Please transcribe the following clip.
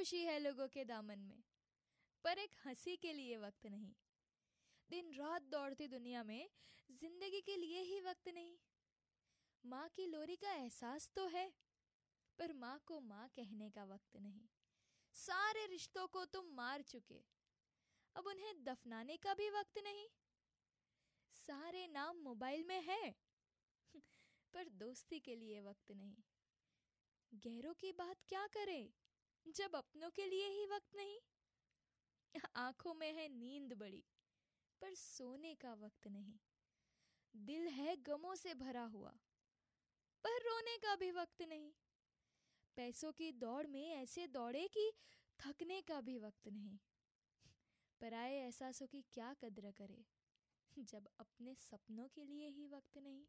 खुशी है लोगों के दामन में, पर एक हँसी के लिए वक्त नहीं। दिन रात दौड़ती दुनिया में ज़िंदगी के लिए ही वक्त नहीं। माँ की लोरी का एहसास तो है, पर माँ को माँ कहने का वक्त नहीं। सारे रिश्तों को तुम मार चुके, अब उन्हें दफनाने का भी वक्त नहीं। सारे नाम मोबाइल में है, पर दोस्ती के लिए वक्त नहीं। गहरों की बात क्या करे? जब अपनों के लिए ही वक्त नहीं। आँखों में है नींद बड़ी, पर सोने का वक्त नहीं। दिल है गमों से भरा हुआ, पर रोने का भी वक्त नहीं। पैसों की दौड़ में ऐसे दौड़े कि थकने का भी वक्त नहीं। पर आए एहसासों की क्या कद्र करे, जब अपने सपनों के लिए ही वक्त नहीं।